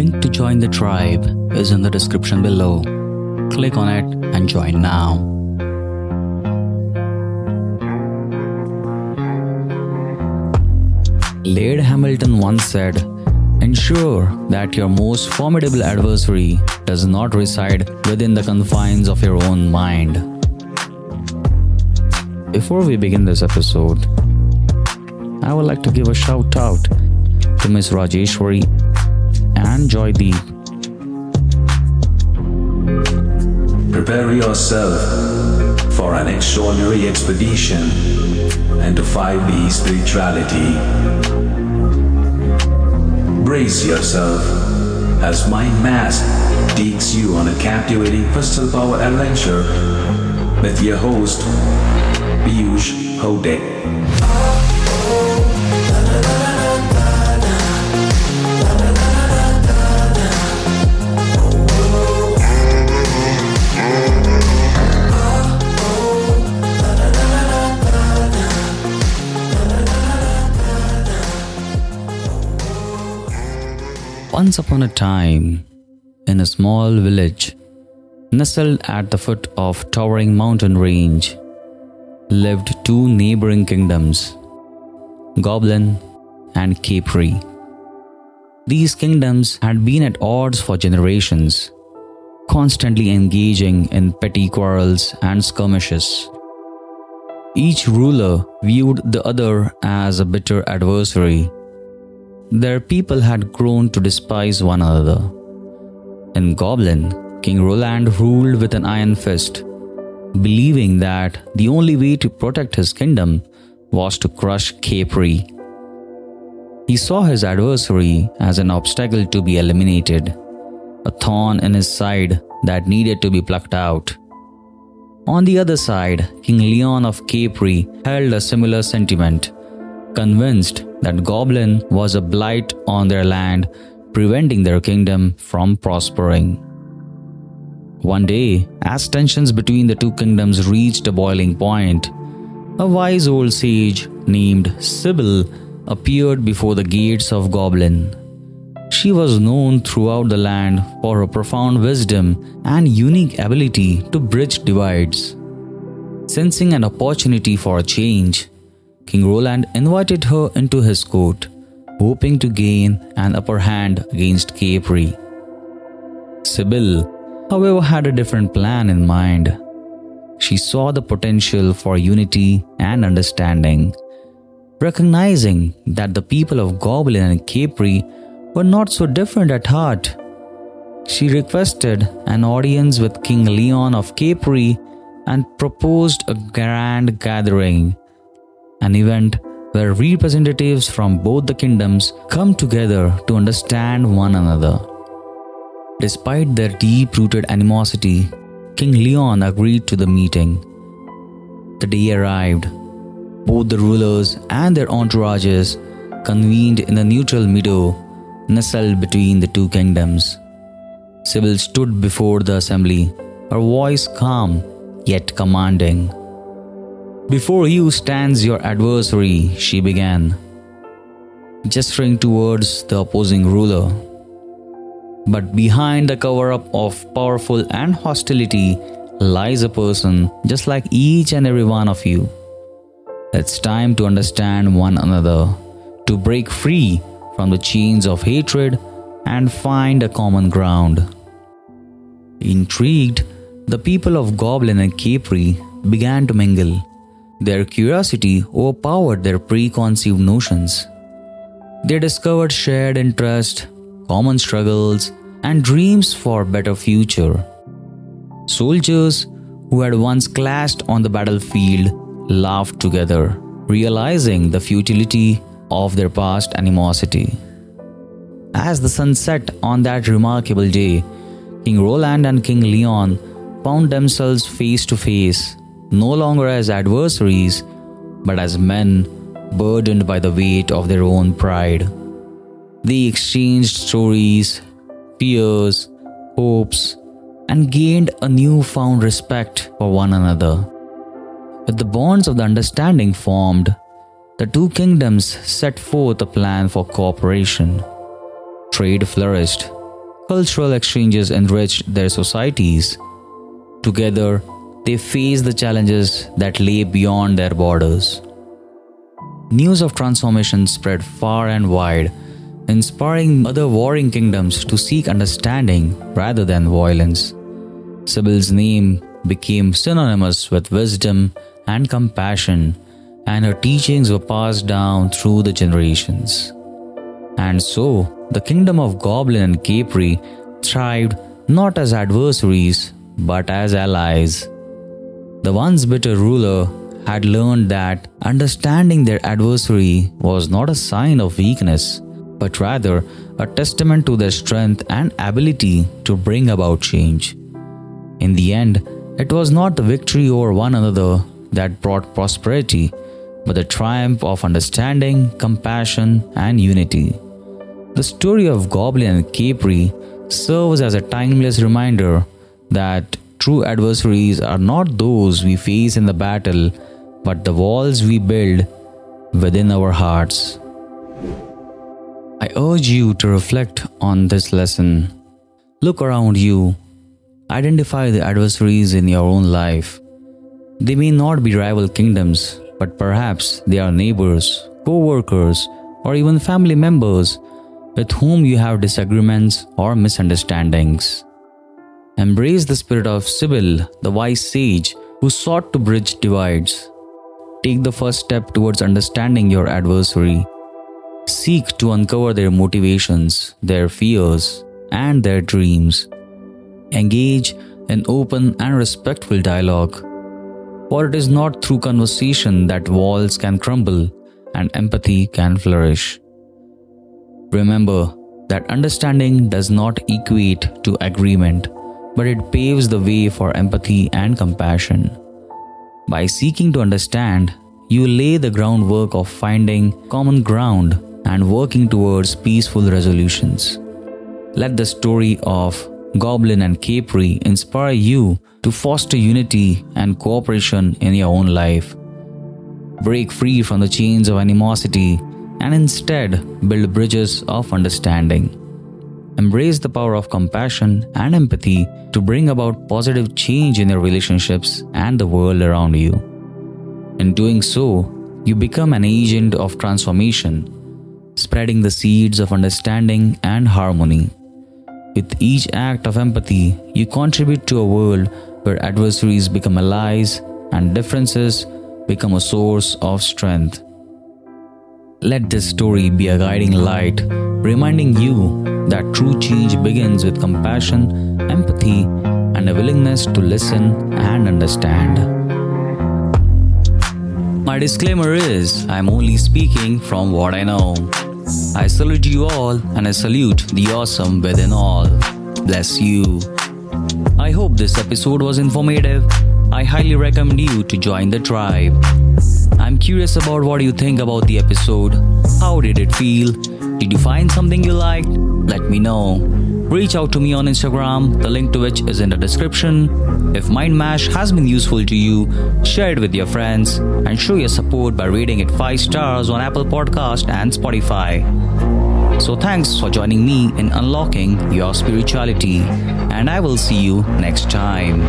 link to join the tribe is in the description below. Click on it and join now. Laird Hamilton once said, Ensure that your most formidable adversary does not reside within the confines of your own mind. Before we begin this episode, I would like to give a shout out to Miss Rajeshwari and Joydeep. Prepare yourself for an extraordinary expedition and to 5D spirituality. Brace yourself as Mind Mashed takes you on a captivating crystal power adventure with your host, Piyush Hote. Once upon a time, in a small village, nestled at the foot of towering mountain range, lived two neighboring kingdoms, Goblin and Capri. These kingdoms had been at odds for generations, constantly engaging in petty quarrels and skirmishes. Each ruler viewed the other as a bitter adversary their people had grown to despise one another. In Goblin, King Roland ruled with an iron fist, believing that the only way to protect his kingdom was to crush Capri. He saw his adversary as an obstacle to be eliminated, a thorn in his side that needed to be plucked out. On the other side, King Leon of Capri held a similar sentiment convinced that Goblin was a blight on their land, preventing their kingdom from prospering. One day, as tensions between the two kingdoms reached a boiling point, a wise old sage named Sybil appeared before the gates of Goblin. She was known throughout the land for her profound wisdom and unique ability to bridge divides. Sensing an opportunity for a change, King Roland invited her into his court, hoping to gain an upper hand against Capri. Sybil, however, had a different plan in mind. She saw the potential for unity and understanding, recognizing that the people of Goblin and Capri were not so different at heart. She requested an audience with King Leon of Capri and proposed a grand gathering an event where representatives from both the kingdoms come together to understand one another. Despite their deep rooted animosity, King Leon agreed to the meeting. The day arrived. Both the rulers and their entourages convened in a neutral meadow nestled between the two kingdoms. Sybil stood before the assembly, her voice calm yet commanding. Before you stands your adversary, she began, gesturing towards the opposing ruler. But behind the cover up of powerful and hostility lies a person just like each and every one of you. It's time to understand one another, to break free from the chains of hatred and find a common ground. Intrigued, the people of Goblin and Capri began to mingle. Their curiosity overpowered their preconceived notions. They discovered shared interest, common struggles, and dreams for a better future. Soldiers who had once clashed on the battlefield laughed together, realizing the futility of their past animosity. As the sun set on that remarkable day, King Roland and King Leon found themselves face to face no longer as adversaries, but as men burdened by the weight of their own pride. They exchanged stories, fears, hopes, and gained a newfound respect for one another. With the bonds of the understanding formed, the two kingdoms set forth a plan for cooperation. Trade flourished, Cultural exchanges enriched their societies. Together, they faced the challenges that lay beyond their borders. News of transformation spread far and wide, inspiring other warring kingdoms to seek understanding rather than violence. Sibyl's name became synonymous with wisdom and compassion, and her teachings were passed down through the generations. And so, the kingdom of Goblin and Capri thrived not as adversaries but as allies. The once bitter ruler had learned that understanding their adversary was not a sign of weakness, but rather a testament to their strength and ability to bring about change. In the end, it was not the victory over one another that brought prosperity, but the triumph of understanding, compassion, and unity. The story of Goblin and Capri serves as a timeless reminder that true adversaries are not those we face in the battle, but the walls we build within our hearts. I urge you to reflect on this lesson. Look around you. Identify the adversaries in your own life. They may not be rival kingdoms, but perhaps they are neighbors, co workers, or even family members with whom you have disagreements or misunderstandings. Embrace the spirit of Sibyl, the wise sage who sought to bridge divides. Take the first step towards understanding your adversary. Seek to uncover their motivations, their fears, and their dreams. Engage in open and respectful dialogue. For it is not through conversation that walls can crumble and empathy can flourish. Remember that understanding does not equate to agreement, but it paves the way for empathy and compassion. By seeking to understand, you lay the groundwork of finding common ground and working towards peaceful resolutions. Let the story of Goblin and Capri inspire you to foster unity and cooperation in your own life. Break free from the chains of animosity and instead build bridges of understanding. Embrace the power of compassion and empathy to bring about positive change in your relationships and the world around you. In doing so, you become an agent of transformation, spreading the seeds of understanding and harmony. With each act of empathy, you contribute to a world where adversaries become allies and differences become a source of strength. Let this story be a guiding light, reminding you that true change begins with compassion, empathy, and a willingness to listen and understand. My disclaimer is I'm only speaking from what I know. I salute you all and I salute the awesome within all. Bless you. I hope this episode was informative. I highly recommend you to join the tribe. I'm curious about what you think about the episode. How did it feel? Did you find something you liked? Let me know. Reach out to me on Instagram, the link to which is in the description. If Mind Mashed has been useful to you, share it with your friends and show your support by rating it 5 stars on Apple Podcast and Spotify. So thanks for joining me in unlocking your spirituality and I will see you next time.